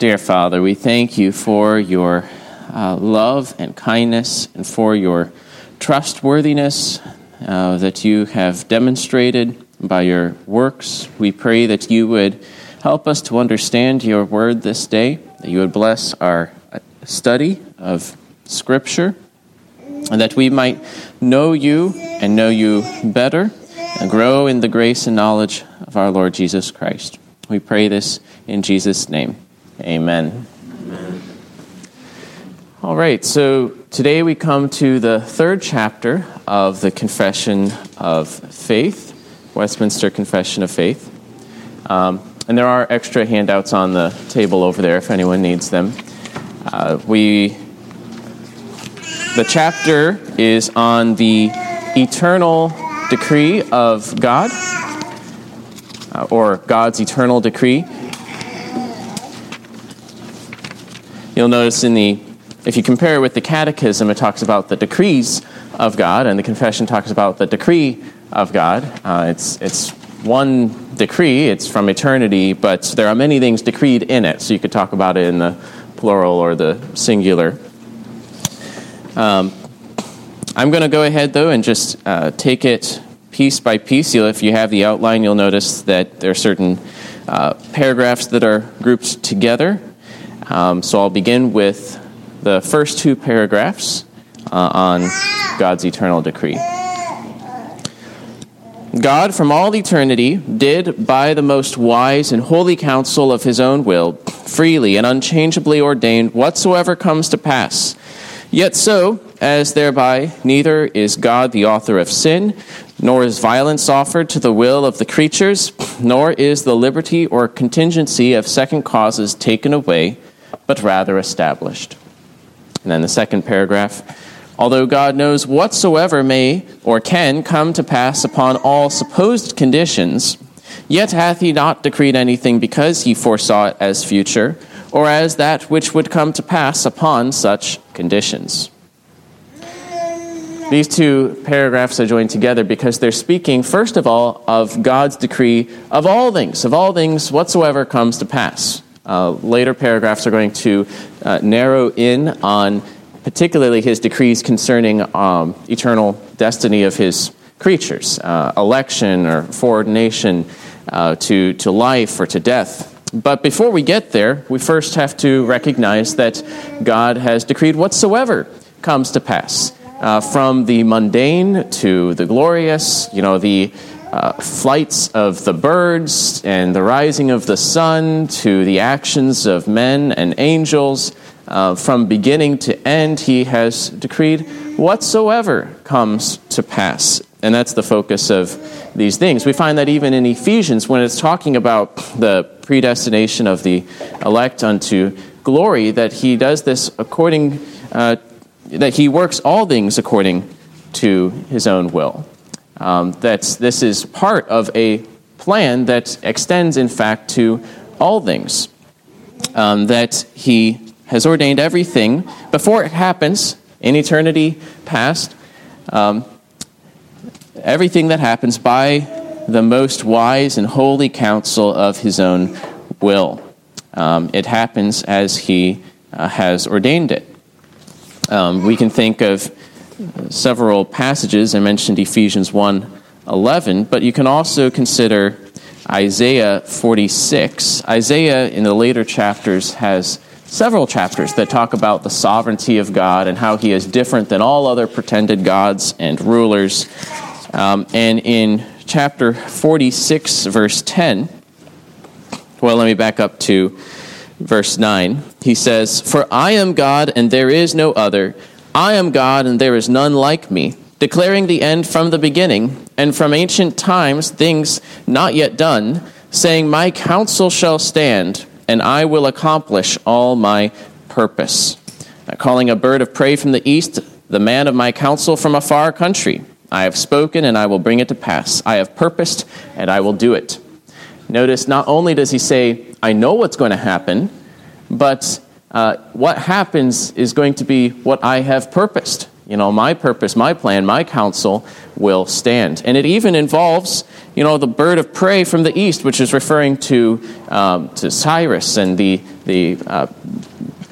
Dear Father, we thank you for your uh, love and kindness and for your trustworthiness uh, that you have demonstrated by your works. We pray that you would help us to understand your word this day, that you would bless our uh, study of Scripture, and that we might know you and know you better and grow in the grace and knowledge of our Lord Jesus Christ. We pray this in Jesus' name. Amen. Amen. All right, so today we come to the third chapter of the Confession of Faith, Westminster Confession of Faith. Um, and there are extra handouts on the table over there if anyone needs them. Uh, we, the chapter is on the eternal decree of God, uh, or God's eternal decree. You'll notice in the, if you compare it with the Catechism, it talks about the decrees of God, and the Confession talks about the decree of God. Uh, it's, it's one decree, it's from eternity, but there are many things decreed in it, so you could talk about it in the plural or the singular. Um, I'm going to go ahead, though, and just uh, take it piece by piece. You'll, if you have the outline, you'll notice that there are certain uh, paragraphs that are grouped together. Um, so I'll begin with the first two paragraphs uh, on God's eternal decree. God, from all eternity, did, by the most wise and holy counsel of his own will, freely and unchangeably ordained whatsoever comes to pass. Yet so, as thereby neither is God the author of sin, nor is violence offered to the will of the creatures, nor is the liberty or contingency of second causes taken away but rather established. And then the second paragraph although God knows whatsoever may or can come to pass upon all supposed conditions, yet hath he not decreed anything because he foresaw it as future, or as that which would come to pass upon such conditions. These two paragraphs are joined together because they're speaking, first of all, of God's decree of all things, of all things whatsoever comes to pass. Uh, later paragraphs are going to uh, narrow in on particularly his decrees concerning um, eternal destiny of his creatures, uh, election or foreordination uh, to, to life or to death. But before we get there, we first have to recognize that God has decreed whatsoever comes to pass, uh, from the mundane to the glorious, you know, the uh, flights of the birds and the rising of the sun to the actions of men and angels. Uh, from beginning to end, he has decreed whatsoever comes to pass. And that's the focus of these things. We find that even in Ephesians, when it's talking about the predestination of the elect unto glory, that he does this according, uh, that he works all things according to his own will. Um, that this is part of a plan that extends, in fact, to all things. Um, that He has ordained everything before it happens in eternity past, um, everything that happens by the most wise and holy counsel of His own will. Um, it happens as He uh, has ordained it. Um, we can think of several passages. I mentioned Ephesians 1 11, but you can also consider Isaiah 46. Isaiah, in the later chapters, has several chapters that talk about the sovereignty of God and how he is different than all other pretended gods and rulers. Um, and in chapter 46, verse 10, well, let me back up to verse 9. He says, For I am God and there is no other. I am God, and there is none like me, declaring the end from the beginning, and from ancient times things not yet done, saying, My counsel shall stand, and I will accomplish all my purpose. Calling a bird of prey from the east, the man of my counsel from a far country. I have spoken, and I will bring it to pass. I have purposed, and I will do it. Notice, not only does he say, I know what's going to happen, but uh, what happens is going to be what I have purposed. You know, my purpose, my plan, my counsel will stand. And it even involves, you know, the bird of prey from the east, which is referring to, um, to Cyrus and the the uh,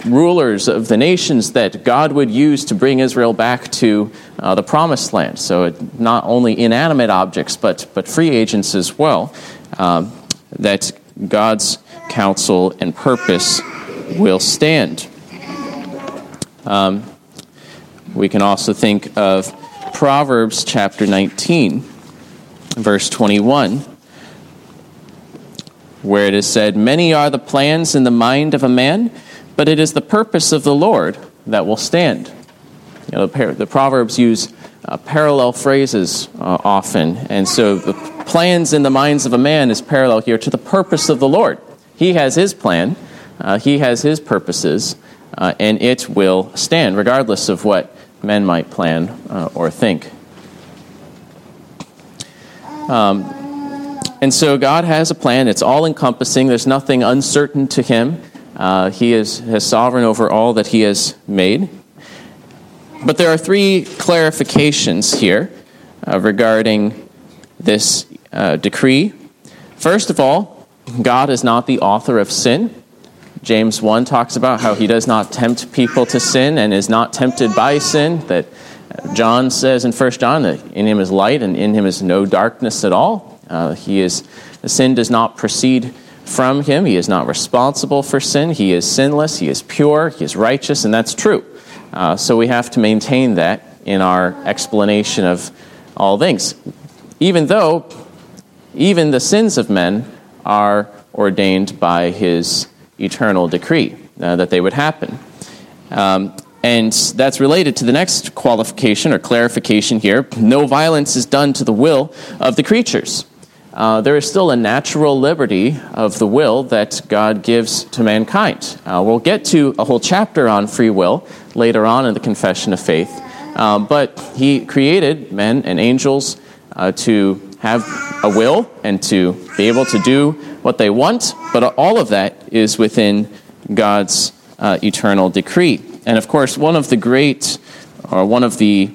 rulers of the nations that God would use to bring Israel back to uh, the promised land. So, it, not only inanimate objects, but, but free agents as well, um, that God's counsel and purpose will stand. Um, we can also think of Proverbs chapter 19, verse 21 where it is said, Many are the plans in the mind of a man, but it is the purpose of the Lord that will stand. You know, the, the Proverbs use uh, parallel phrases uh, often, and so the plans in the minds of a man is parallel here to the purpose of the Lord. He has his plan, uh, he has his purposes, uh, and it will stand, regardless of what men might plan uh, or think. Um, and so God has a plan. It's all encompassing. There's nothing uncertain to Him. Uh, he is has sovereign over all that he has made. But there are three clarifications here uh, regarding this uh, decree. First of all, God is not the author of sin. James 1 talks about how he does not tempt people to sin and is not tempted by sin. That John says in 1 John that in him is light and in him is no darkness at all. Uh, he is, sin does not proceed from him. He is not responsible for sin. He is sinless. He is pure. He is righteous, and that's true. Uh, so we have to maintain that in our explanation of all things. Even though even the sins of men are ordained by his eternal decree uh, that they would happen. Um, and that's related to the next qualification or clarification here. No violence is done to the will of the creatures uh, there is still a natural liberty of the will that God gives to mankind. Uh, we'll get to a whole chapter on free will later on in the Confession of Faith. Um, but He created men and angels uh, to have a will and to be able to do what they want, but all of that is within God's uh, eternal decree. And of course, one of the great, or one of the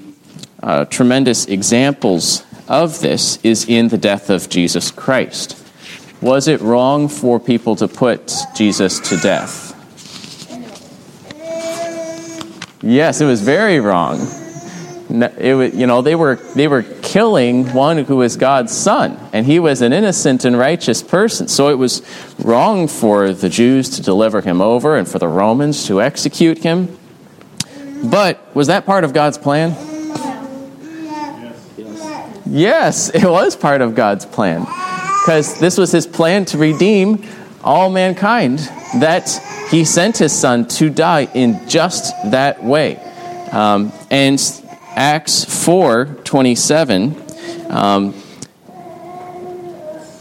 uh, tremendous examples of this is in the death of Jesus Christ. Was it wrong for people to put Jesus to death? Yes, it was very wrong. It was, you know, they were, they were killing one who was God's son, and he was an innocent and righteous person. So it was wrong for the Jews to deliver him over and for the Romans to execute him. But was that part of God's plan? Yes, it was part of God's plan. Because this was his plan to redeem all mankind, that he sent his son to die in just that way. Um, and Acts 4 27, um,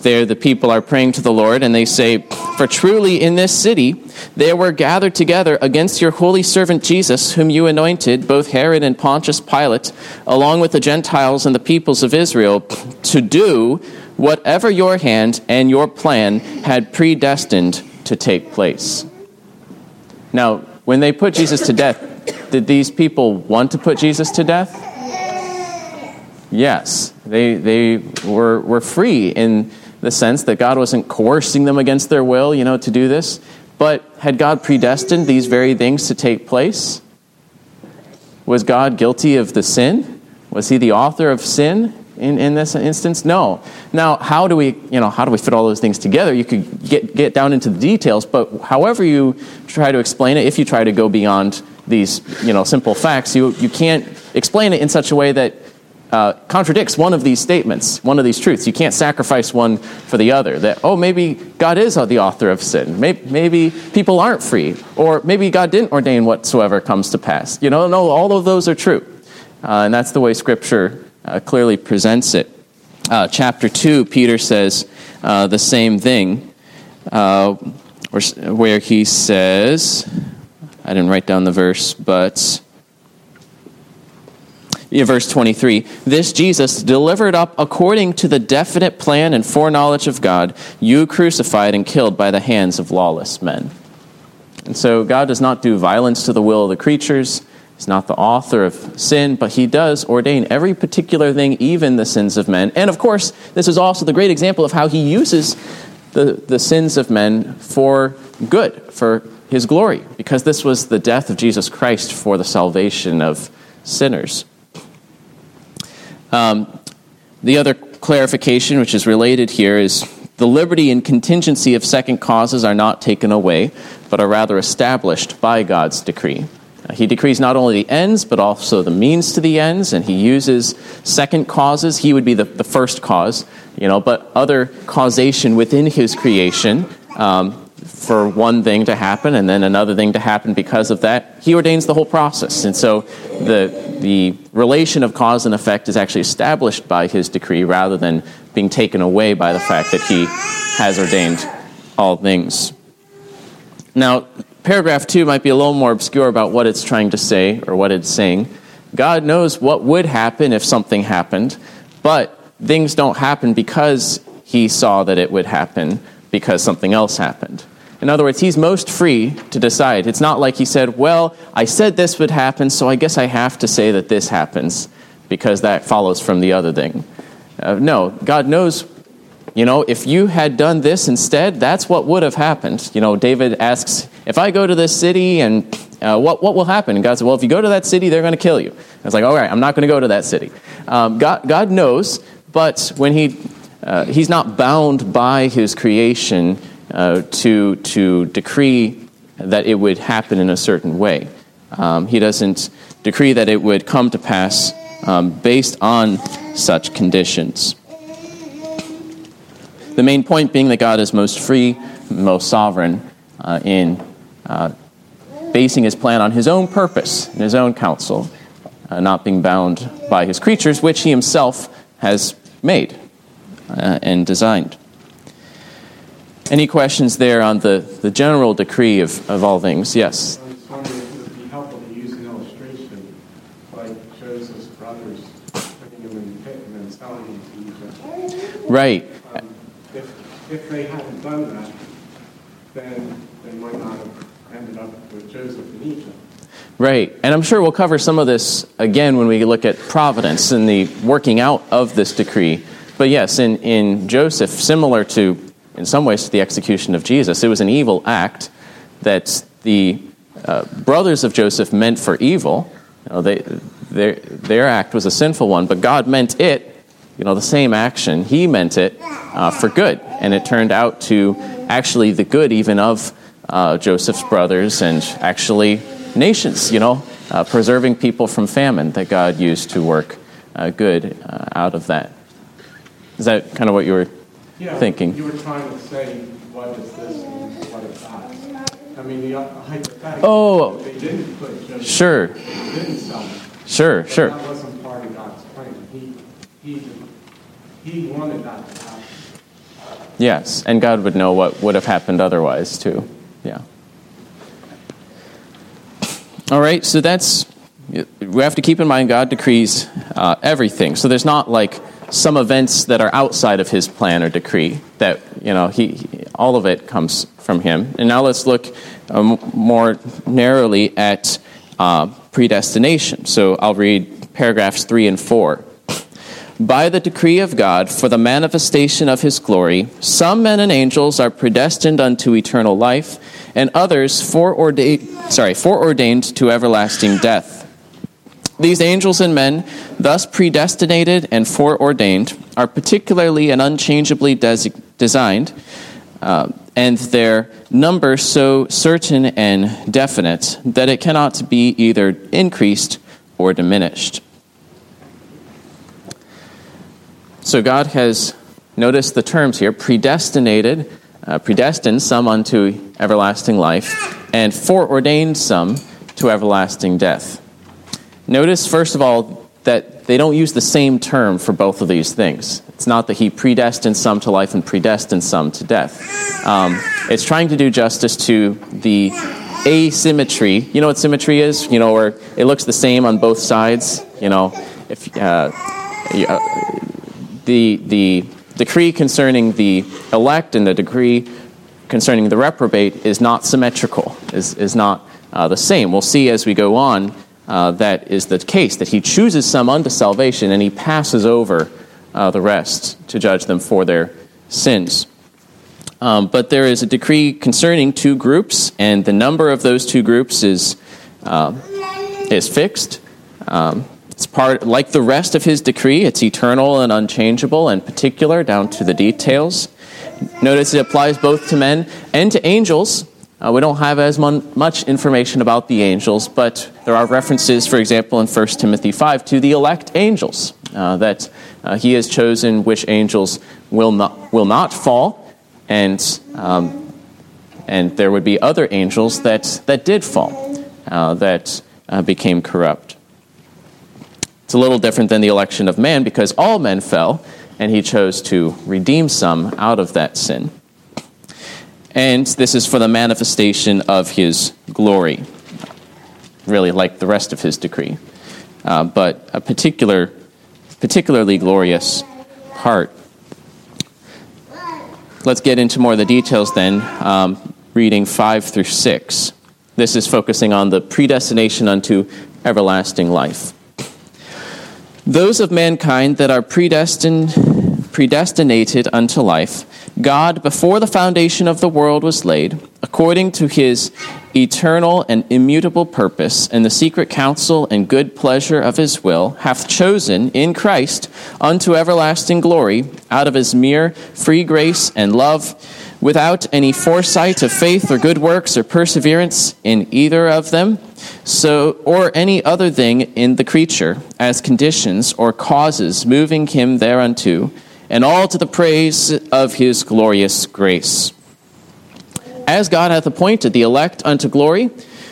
there the people are praying to the Lord, and they say, For truly in this city there were gathered together against your holy servant Jesus, whom you anointed, both Herod and Pontius Pilate, along with the Gentiles and the peoples of Israel, to do whatever your hand and your plan had predestined to take place. Now, when they put Jesus to death, did these people want to put Jesus to death? Yes, they, they were, were free in the sense that God wasn't coercing them against their will, you know, to do this. But had God predestined these very things to take place? Was God guilty of the sin? Was he the author of sin in, in this instance? No. Now, how do we, you know, how do we fit all those things together? You could get, get down into the details, but however you try to explain it, if you try to go beyond these, you know, simple facts, you, you can't explain it in such a way that uh, contradicts one of these statements, one of these truths. You can't sacrifice one for the other. That, oh, maybe God is the author of sin. Maybe, maybe people aren't free. Or maybe God didn't ordain whatsoever comes to pass. You know, no, all of those are true. Uh, and that's the way Scripture uh, clearly presents it. Uh, chapter 2, Peter says uh, the same thing, uh, where he says, I didn't write down the verse, but verse 23 This Jesus, delivered up according to the definite plan and foreknowledge of God, you crucified and killed by the hands of lawless men. And so God does not do violence to the will of the creatures. He's not the author of sin, but he does ordain every particular thing, even the sins of men. And of course, this is also the great example of how he uses the, the sins of men for good, for his glory, because this was the death of Jesus Christ for the salvation of sinners. Um, the other clarification, which is related here, is the liberty and contingency of second causes are not taken away, but are rather established by God's decree. Uh, he decrees not only the ends, but also the means to the ends, and he uses second causes. He would be the, the first cause, you know, but other causation within his creation um, for one thing to happen and then another thing to happen because of that. He ordains the whole process. And so the, the relation of cause and effect is actually established by his decree rather than being taken away by the fact that he has ordained all things. Now, paragraph two might be a little more obscure about what it's trying to say or what it's saying. God knows what would happen if something happened, but things don't happen because he saw that it would happen because something else happened. In other words, he's most free to decide. It's not like he said, Well, I said this would happen, so I guess I have to say that this happens because that follows from the other thing. Uh, no, God knows, you know, if you had done this instead, that's what would have happened. You know, David asks, If I go to this city and uh, what, what will happen? And God said, Well, if you go to that city, they're going to kill you. I was like, All right, I'm not going to go to that city. Um, God, God knows, but when he, uh, he's not bound by his creation uh, to, to decree that it would happen in a certain way. Um, he doesn't decree that it would come to pass um, based on such conditions. The main point being that God is most free, most sovereign uh, in uh, basing his plan on his own purpose and his own counsel, uh, not being bound by his creatures, which he himself has made uh, and designed. Any questions there on the, the general decree of, of all things? Yes. I was wondering if it would be helpful to use an illustration like Joseph's brothers putting him in the pit and then selling him to Egypt. Right. Um, if, if they hadn't done that, then they might not have ended up with Joseph in Egypt. Right. And I'm sure we'll cover some of this again when we look at providence and the working out of this decree. But yes, in, in Joseph, similar to in some ways, to the execution of Jesus. It was an evil act that the uh, brothers of Joseph meant for evil. You know, they, their, their act was a sinful one, but God meant it, you know, the same action. He meant it uh, for good. And it turned out to actually the good even of uh, Joseph's brothers and actually nations, you know, uh, preserving people from famine that God used to work uh, good uh, out of that. Is that kind of what you were yeah, thinking. You were trying to say what is this and what is that. I mean, the hypothetical. Oh, they didn't put Joseph, sure. Didn't sell him. Sure, sure. That wasn't part of God's plan. He, he, he wanted that to happen. Yes, and God would know what would have happened otherwise, too. Yeah. All right, so that's, we have to keep in mind God decrees uh, everything. So there's not like some events that are outside of his plan or decree that you know he, all of it comes from him. And now let's look um, more narrowly at uh, predestination. So i'll read paragraphs 3 and 4 by the decree of God, for the manifestation of his glory, some men and angels are predestined unto eternal life, and others foreordained, sorry, foreordained to everlasting death. These angels and men, thus predestinated and foreordained, are particularly and unchangeably des- designed, uh, and their number so certain and definite that it cannot be either increased or diminished. So God has, noticed the terms here, predestinated, uh, predestined some unto everlasting life, and foreordained some to everlasting death. Notice, first of all, that they don't use the same term for both of these things. It's not that he predestined some to life and predestined some to death. Um, it's trying to do justice to the asymmetry. You know what symmetry is? You know, where it looks the same on both sides. You know, if uh, uh, the the decree concerning the elect and the decree concerning the reprobate is not symmetrical. Is is not uh, the same. We'll see as we go on uh, that is the case, that he chooses some unto salvation and he passes over uh, the rest to judge them for their sins. Um, but there is a decree concerning two groups, and the number of those two groups is, uh, is fixed. Um, it's part, like the rest of his decree, it's eternal and unchangeable and particular down to the details. Notice it applies both to men and to angels. Uh, we don't have as mon- much information about the angels, but there are references, for example, in 1 Timothy 5 to the elect angels, uh, that uh, he has chosen which angels will not, will not fall and um, and there would be other angels that that did fall, uh, that uh, became corrupt. It's a little different than the election of man because all men fell, and he chose to redeem some out of that sin. And this is for the manifestation of his glory, really like the rest of his decree, uh, but a particular, particularly glorious part Let's get into more of the details then, um, reading 5 through 6. This is focusing on the predestination unto everlasting life. Those of mankind that are predestined, predestinated unto life, God, before the foundation of the world was laid, according to his eternal and immutable purpose, and the secret counsel and good pleasure of his will, hath chosen in Christ unto everlasting glory, out of his mere free grace and love, without any foresight of faith or good works or perseverance in either of them, so or any other thing in the creature, as conditions or causes moving him thereunto, and all to the praise of his glorious grace as God hath appointed the elect unto glory,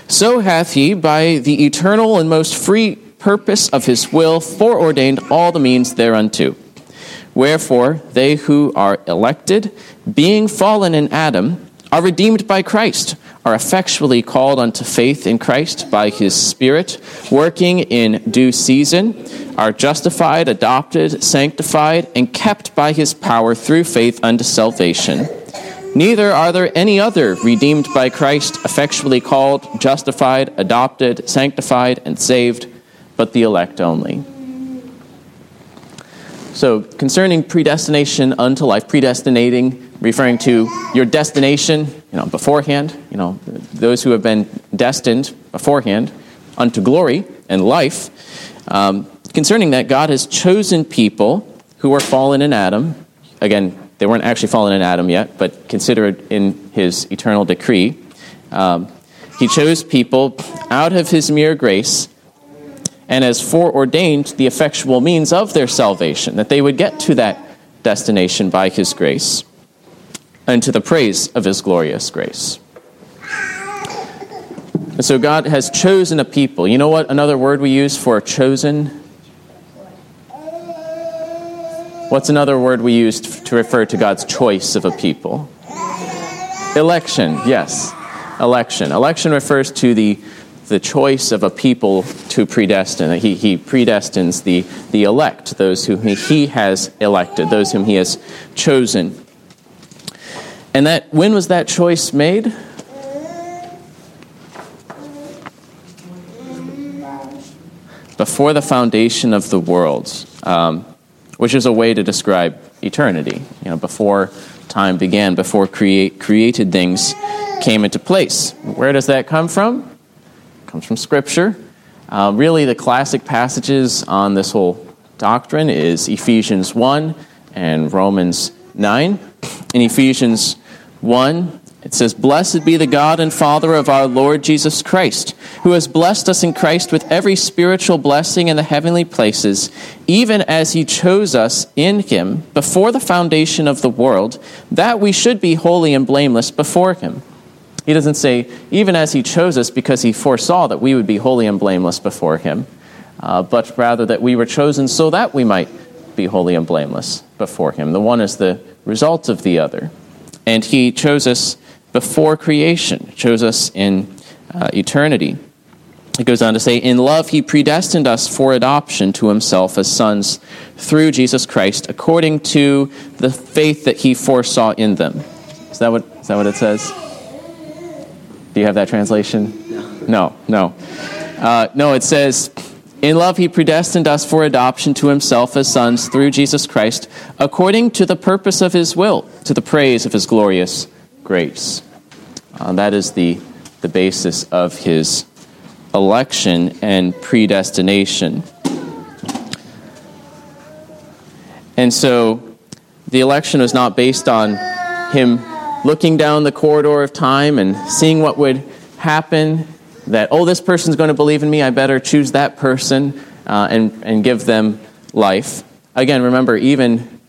so hath he, by the eternal and most free purpose of his will, foreordained all the means thereunto. Wherefore, they who are elected, being fallen in Adam, are redeemed by Christ, are effectually called unto faith in Christ by his Spirit, working in due season, are justified, adopted, sanctified, and kept by his power through faith unto salvation Neither are there any other redeemed by Christ, effectually called, justified, adopted, sanctified, and saved, but the elect only. So, concerning predestination unto life, predestinating, referring to your destination, you know, beforehand, you know, those who have been destined beforehand unto glory and life. Um, concerning that, God has chosen people who were fallen in Adam. Again, they weren't actually fallen in Adam yet, but considered in his eternal decree. Um, he chose people out of his mere grace and has foreordained the effectual means of their salvation, that they would get to that destination by his grace and to the praise of his glorious grace. And so God has chosen a people. You know what another word we use for chosen What's another word we use to refer to God's choice of a people? Election, yes. Election. Election refers to the, the choice of a people to predestine. He, he predestines the, the elect, those whom he, he has elected, those whom he has chosen. And that when was that choice made? Before the foundation of the world. Um, which is a way to describe eternity. You know, before time began, before create, created things came into place. Where does that come from? It comes from Scripture. Uh, really, the classic passages on this whole doctrine is Ephesians 1 and Romans 9. In Ephesians 1, it says, Blessed be the God and Father of our Lord Jesus Christ, who has blessed us in Christ with every spiritual blessing in the heavenly places, even as he chose us in him before the foundation of the world, that we should be holy and blameless before him. He doesn't say, even as he chose us because he foresaw that we would be holy and blameless before him, uh, but rather that we were chosen so that we might be holy and blameless before him. The one is the result of the other. And he chose us before creation, chose us in uh, eternity. It goes on to say, In love, he predestined us for adoption to himself as sons through Jesus Christ, according to the faith that he foresaw in them. Is that what, is that what it says? Do you have that translation? No, no. No, uh, no it says, In love, he predestined us for adoption to himself as sons through Jesus Christ, according to the purpose of his will, to the praise of his glorious grace. Uh, that is the, the basis of his election and predestination. And so the election was not based on him looking down the corridor of time and seeing what would happen that, oh, this person's going to believe in me, I better choose that person uh, and, and give them life. Again, remember, even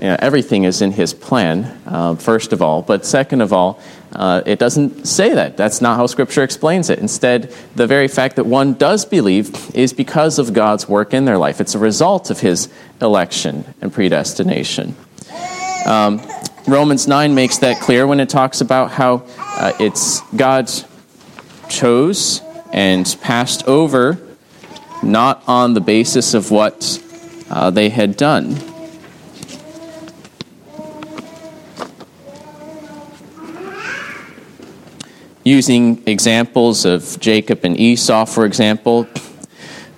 you know, everything is in his plan, uh, first of all. But second of all, uh, it doesn't say that. That's not how Scripture explains it. Instead, the very fact that one does believe is because of God's work in their life. It's a result of his election and predestination. Um, Romans 9 makes that clear when it talks about how uh, it's God's chose and passed over not on the basis of what uh, they had done. Using examples of Jacob and Esau, for example,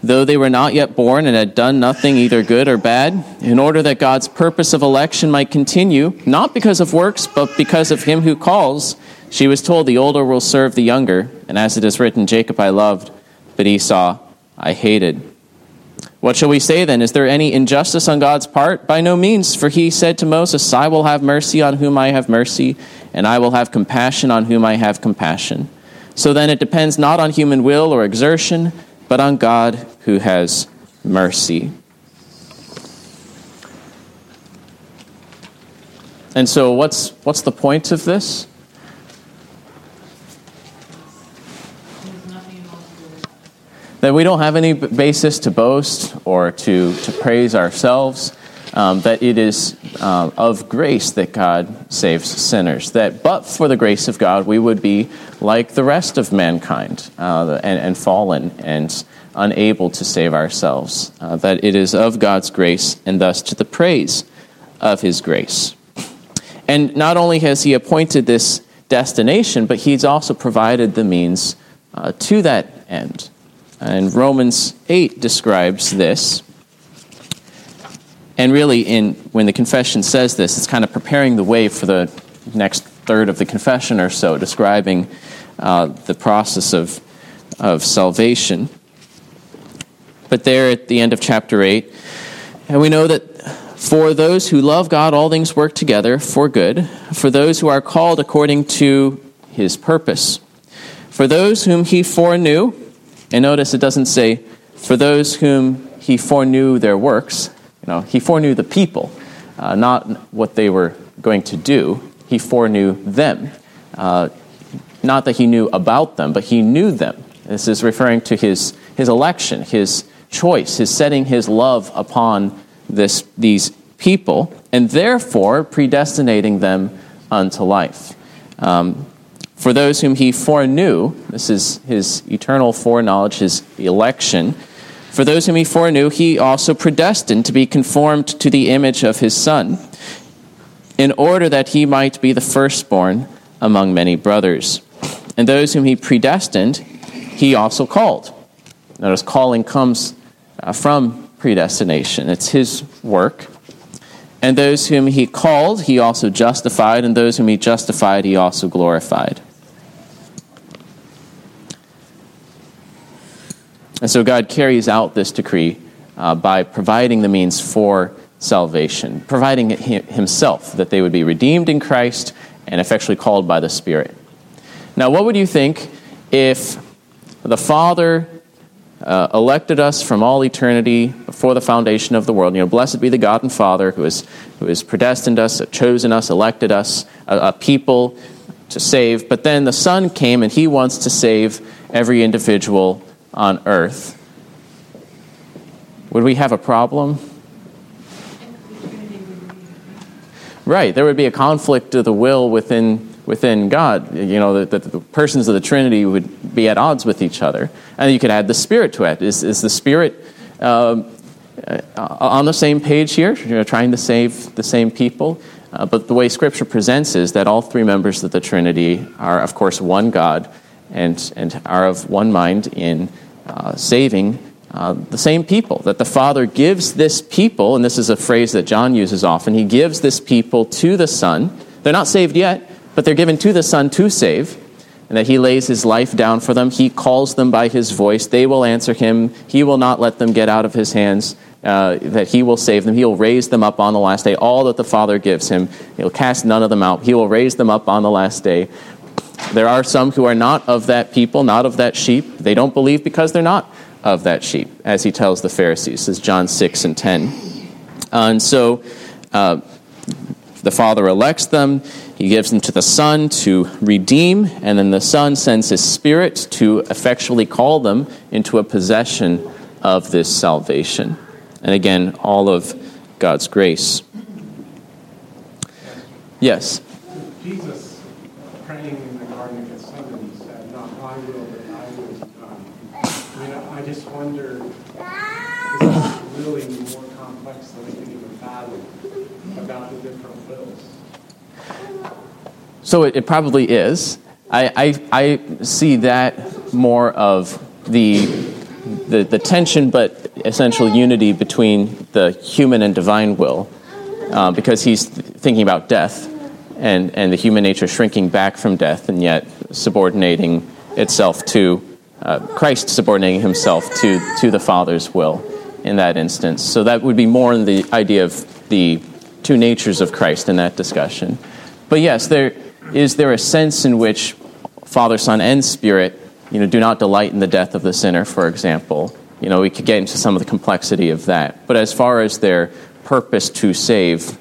though they were not yet born and had done nothing either good or bad, in order that God's purpose of election might continue, not because of works, but because of him who calls, she was told, The older will serve the younger, and as it is written, Jacob I loved, but Esau I hated. What shall we say then? Is there any injustice on God's part? By no means, for he said to Moses, I will have mercy on whom I have mercy, and I will have compassion on whom I have compassion. So then it depends not on human will or exertion, but on God who has mercy. And so, what's, what's the point of this? that we don't have any basis to boast or to, to praise ourselves, um, that it is uh, of grace that God saves sinners, that but for the grace of God, we would be like the rest of mankind uh, and, and, fallen and unable to save ourselves, uh, that it is of God's grace and thus to the praise of His grace. And not only has He appointed this destination, but He's also provided the means uh, to that end. And Romans 8 describes this. And really, in, when the confession says this, it's kind of preparing the way for the next third of the confession or so, describing uh, the process of, of salvation. But there at the end of chapter 8, and we know that for those who love God, all things work together for good, for those who are called according to his purpose. For those whom he foreknew, and notice it doesn't say, for those whom he foreknew their works. You know, he foreknew the people, uh, not what they were going to do. He foreknew them. Uh, not that he knew about them, but he knew them. This is referring to his, his election, his choice, his setting his love upon this, these people, and therefore predestinating them unto life. Um, for those whom he foreknew, this is his eternal foreknowledge, his election. For those whom he foreknew, he also predestined to be conformed to the image of his Son, in order that he might be the firstborn among many brothers. And those whom he predestined, he also called. Notice calling comes uh, from predestination, it's his work. And those whom he called, he also justified, and those whom he justified, he also glorified. And so God carries out this decree uh, by providing the means for salvation, providing Himself, that they would be redeemed in Christ and effectually called by the Spirit. Now, what would you think if the Father uh, elected us from all eternity before the foundation of the world? You know, blessed be the God and Father who has, who has predestined us, chosen us, elected us, a, a people to save. But then the Son came and He wants to save every individual on earth, would we have a problem? Right, there would be a conflict of the will within within God. You know, that the, the, persons of the Trinity would be at odds with each other, and you could add the Spirit to it. Is is the Spirit uh, on the same page here? You know, trying to save the same people. Uh, but the way Scripture presents is that all three members of the Trinity are, of course, one God and and are of one mind in uh, saving uh, the same people, that the Father gives this people, and this is a phrase that John uses often, he gives this people to the Son. They're not saved yet, but they're given to the Son to save, and that he lays his life down for them. He calls them by his voice. They will answer him. He will not let them get out of his hands. Uh, that he will save them. He will raise them up on the last day. All that the Father gives him, he'll cast none of them out. He will raise them up on the last day. There are some who are not of that people, not of that sheep. They don't believe because they're not of that sheep, as he tells the Pharisees, as John 6 and 10. Uh, and so uh, the Father elects them, he gives them to the Son to redeem, and then the Son sends his Spirit to effectually call them into a possession of this salvation. And again, all of God's grace. Yes. Jesus praying in the Garden of Gethsemane said, Not my will, but thy will be done. I mean, I just wonder, is this really more complex than we can even fathom about the different wills? So it, it probably is. I, I, I see that more of the, the, the tension but essential unity between the human and divine will, uh, because he's thinking about death and, and the human nature shrinking back from death and yet subordinating itself to uh, Christ, subordinating himself to, to the Father's will in that instance. So that would be more in the idea of the two natures of Christ in that discussion. But yes, there is there a sense in which Father, Son, and Spirit, you know, do not delight in the death of the sinner, for example. You know, we could get into some of the complexity of that. But as far as their purpose to save,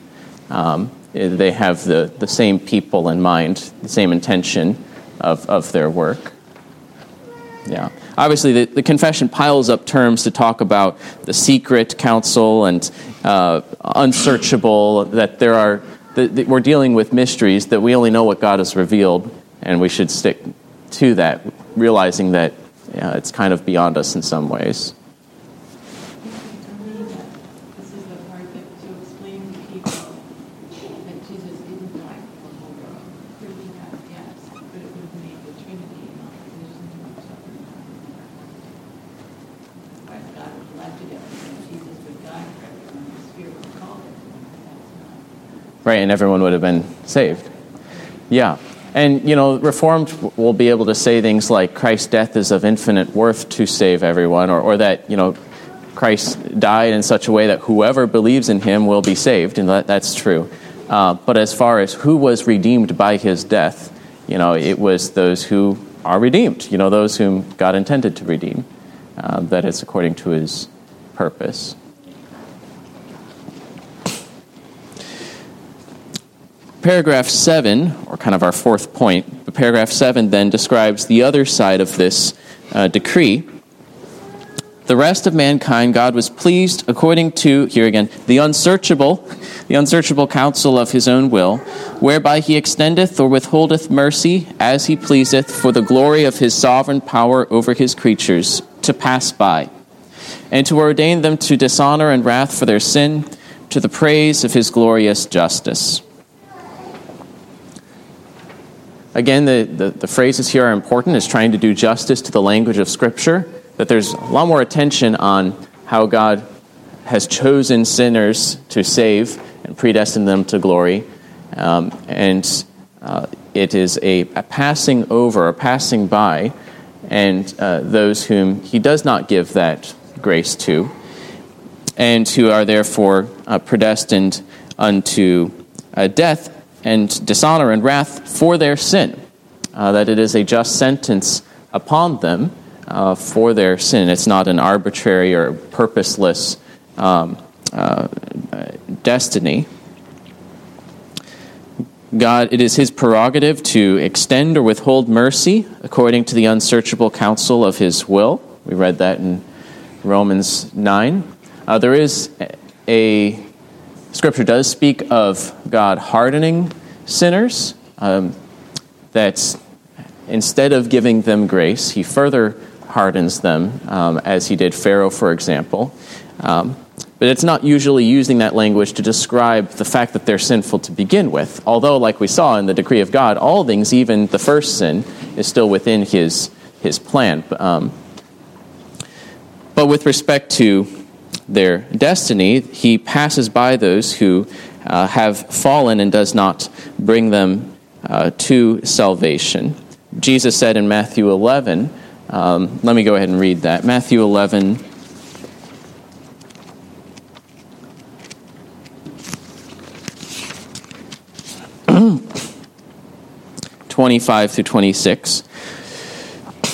um, they have the, the same people in mind, the same intention of, of their work. Yeah. Obviously, the, the confession piles up terms to talk about the secret counsel and uh, unsearchable, that there are, that, that we're dealing with mysteries, that we only know what God has revealed, and we should stick to that, realizing that it's kind of beyond us in some ways. This is the part that to explain to people that Jesus didn't die for the whole world. Could he have? Yes, but it would have made the Trinity in opposition to each other. Right, God would left it everything. Jesus would die for everyone. The Spirit would call everyone. That's not. Right, and everyone would have been saved. Yeah. And, you know, Reformed will be able to say things like Christ's death is of infinite worth to save everyone, or, or that, you know, Christ died in such a way that whoever believes in him will be saved, and that, that's true. Uh, but as far as who was redeemed by his death, you know, it was those who are redeemed, you know, those whom God intended to redeem, uh, that it's according to his purpose. Paragraph 7, or kind of our fourth point, but paragraph 7 then describes the other side of this uh, decree. The rest of mankind God was pleased according to, here again, the unsearchable, the unsearchable counsel of his own will, whereby he extendeth or withholdeth mercy as he pleaseth for the glory of his sovereign power over his creatures to pass by, and to ordain them to dishonor and wrath for their sin, to the praise of his glorious justice. Again, the, the, the, phrases here are important, is trying to do justice to the language of Scripture, that there's a lot more attention on how God has chosen sinners to save and predestined them to glory. Um, and uh, it is a, a, passing over, a passing by, and uh, those whom He does not give that grace to, and who are therefore uh, predestined unto uh, death and dishonor and wrath for their sin, uh, that it is a just sentence upon them uh, for their sin. It's not an arbitrary or purposeless um, uh, destiny. God, it is His prerogative to extend or withhold mercy according to the unsearchable counsel of His will. We read that in Romans 9. Uh, there is a Scripture does speak of God hardening sinners, um, that instead of giving them grace, he further hardens them, um, as he did Pharaoh, for example. Um, but it's not usually using that language to describe the fact that they're sinful to begin with. Although, like we saw in the decree of God, all things, even the first sin, is still within his, his plan. Um, but with respect to their destiny, he passes by those who uh, have fallen and does not bring them uh, to salvation. Jesus said in Matthew 11, um, let me go ahead and read that. Matthew 11. 25 through 26.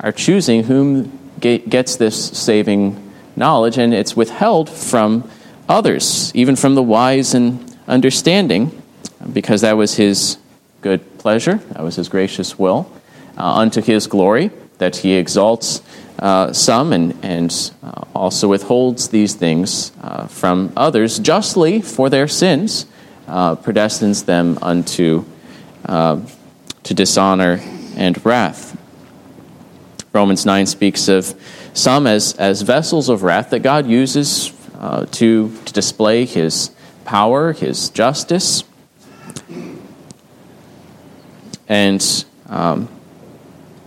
are choosing whom gets this saving knowledge, and it's withheld from others, even from the wise and understanding, because that was his good pleasure, that was his gracious will, uh, unto his glory, that he exalts uh, some and, and uh, also withholds these things uh, from others justly for their sins, uh, predestines them unto to dishonor and wrath. Romans 9 speaks of some as, as vessels of wrath that God uses uh, to, to display his power, his justice. And um,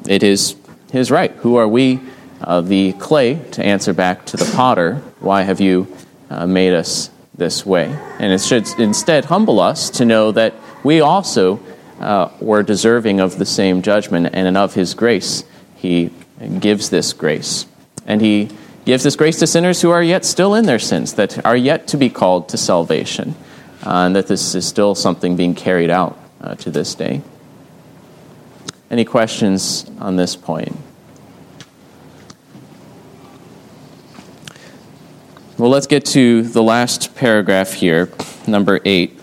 it is his right. Who are we, uh, the clay, to answer back to the potter, why have you uh, made us this way? And it should instead humble us to know that we also uh, were deserving of the same judgment, and of his grace, he gives this grace. And he gives this grace to sinners who are yet still in their sins, that are yet to be called to salvation, uh, and that this is still something being carried out uh, to this day. Any questions on this point? Well, let's get to the last paragraph here, number eight.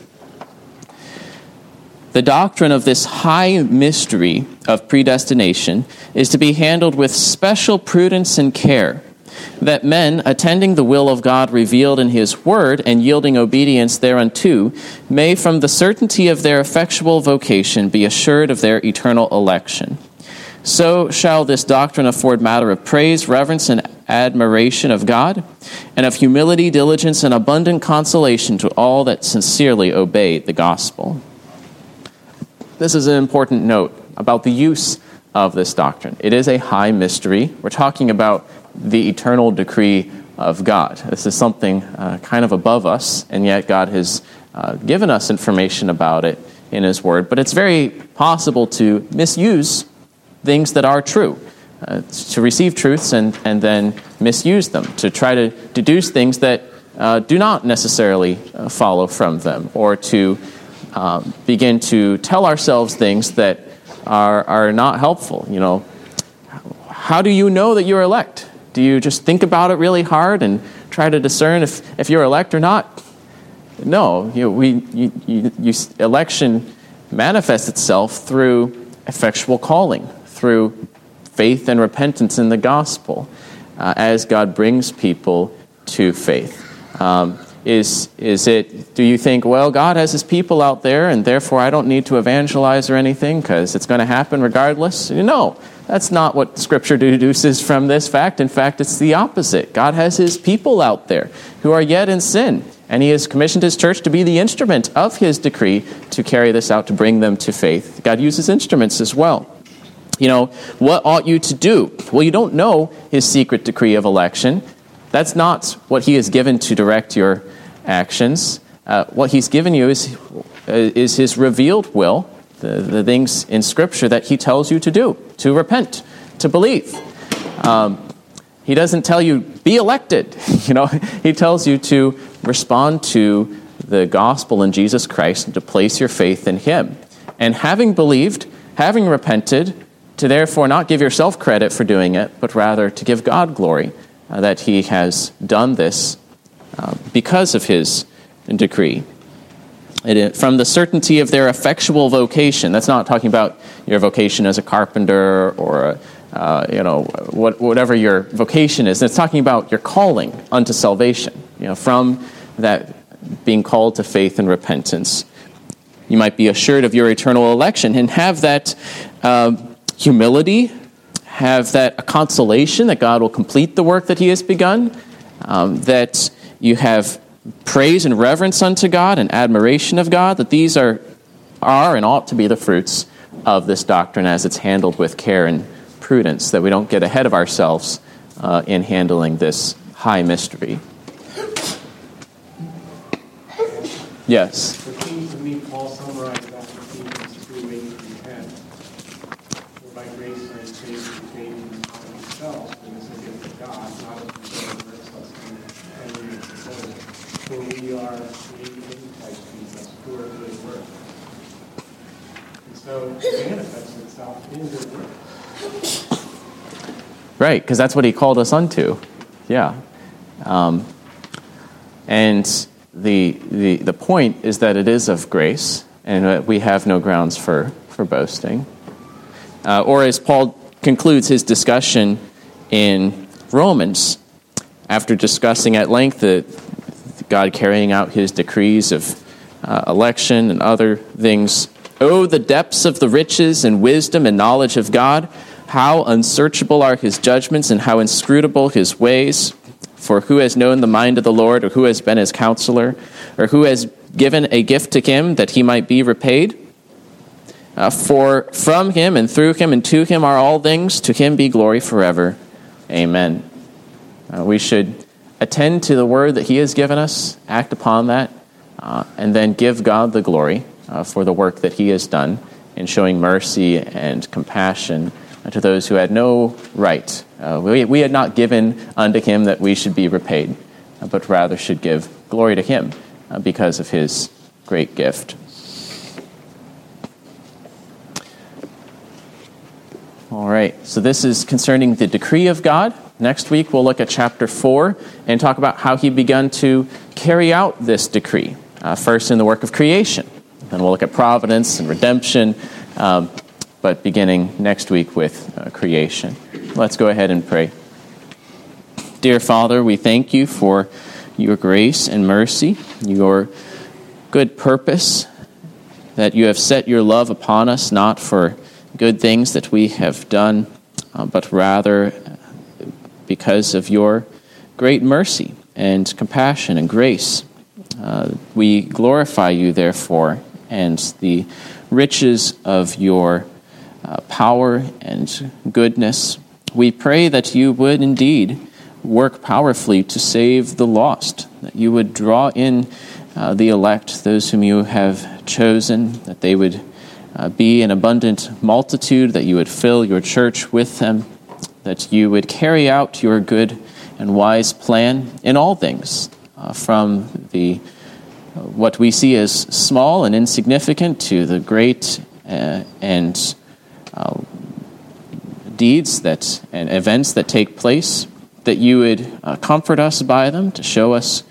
The doctrine of this high mystery of predestination is to be handled with special prudence and care, that men, attending the will of God revealed in His Word and yielding obedience thereunto, may from the certainty of their effectual vocation be assured of their eternal election. So shall this doctrine afford matter of praise, reverence, and admiration of God, and of humility, diligence, and abundant consolation to all that sincerely obey the gospel. This is an important note about the use of this doctrine. It is a high mystery. We're talking about the eternal decree of God. This is something uh, kind of above us, and yet God has uh, given us information about it in His Word. But it's very possible to misuse things that are true, uh, to receive truths and, and then misuse them, to try to deduce things that uh, do not necessarily uh, follow from them, or to um, begin to tell ourselves things that are, are not helpful. You know, how do you know that you're elect? Do you just think about it really hard and try to discern if, if you're elect or not? No, you, know, we, you, you, you, election manifests itself through effectual calling, through faith and repentance in the gospel, uh, as God brings people to faith. Um, is, is it, do you think, well, God has his people out there and therefore I don't need to evangelize or anything because it's going to happen regardless? No, that's not what Scripture deduces from this fact. In fact, it's the opposite. God has his people out there who are yet in sin, and he has commissioned his church to be the instrument of his decree to carry this out, to bring them to faith. God uses instruments as well. You know, what ought you to do? Well, you don't know his secret decree of election. That's not what he has given to direct your actions. Uh, what he's given you is, uh, is his revealed will, the, the things in Scripture that he tells you to do, to repent, to believe. Um, he doesn't tell you, be elected. You know, he tells you to respond to the gospel in Jesus Christ and to place your faith in him. And having believed, having repented, to therefore not give yourself credit for doing it, but rather to give God glory uh, that he has done this uh, because of his decree. it, from the certainty of their effectual vocation. That's not talking about your vocation as a carpenter or a, uh, you know what, whatever your vocation is. It's talking about your calling unto salvation. You know, from that being called to faith and repentance, you might be assured of your eternal election and have that uh, humility, have that consolation that God will complete the work that He has begun. Um, that you have praise and reverence unto God and admiration of God, that these are, are and ought to be the fruits of this doctrine as it's handled with care and prudence, that we don't get ahead of ourselves uh, in handling this high mystery. Yes. It seems to me Paul summarized that in Ephesians 2, 8 through 10. For by grace are saved through faith in not of yourselves, for this is a gift of God, not of yourselves, verse us and it says, For we are created in Christ Jesus for good work. And Right, because that's what he called us unto. Yeah. Um, and the, the, the point is that it is of grace, and we have no grounds for, for boasting. Uh, or as Paul concludes his discussion in Romans, after discussing at length the, God carrying out his decrees of uh, election and other things, oh, the depths of the riches and wisdom and knowledge of God! How unsearchable are his judgments and how inscrutable his ways! For who has known the mind of the Lord, or who has been his counselor, or who has given a gift to him that he might be repaid? Uh, for from him and through him and to him are all things, to him be glory forever. Amen. Uh, we should attend to the word that he has given us, act upon that, uh, and then give God the glory uh, for the work that he has done in showing mercy and compassion to those who had no right. Uh, we, we had not given unto him that we should be repaid, uh, but rather should give glory to him uh, because of his great gift. All right, so this is concerning the decree of God. Next week, we'll look at chapter 4 and talk about how he began to carry out this decree. Uh, first, in the work of creation. Then we'll look at providence and redemption. Um, but beginning next week with uh, creation. Let's go ahead and pray. Dear Father, we thank you for your grace and mercy, your good purpose, that you have set your love upon us, not for good things that we have done, uh, but rather because of your great mercy and compassion and grace. Uh, we glorify you, therefore, and the riches of your uh, power and goodness. We pray that you would indeed work powerfully to save the lost, that you would draw in uh, the elect, those whom you have chosen, that they would uh, be an abundant multitude, that you would fill your church with them, that you would carry out your good and wise plan in all things, uh, from the what we see as small and insignificant to the great uh, and uh, deeds that and events that take place, that you would uh, comfort us by them, to show us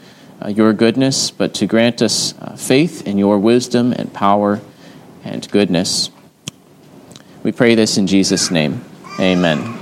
uh, your goodness, but to grant us uh, faith in your wisdom and power and goodness. We pray this in Jesus' name. Amen.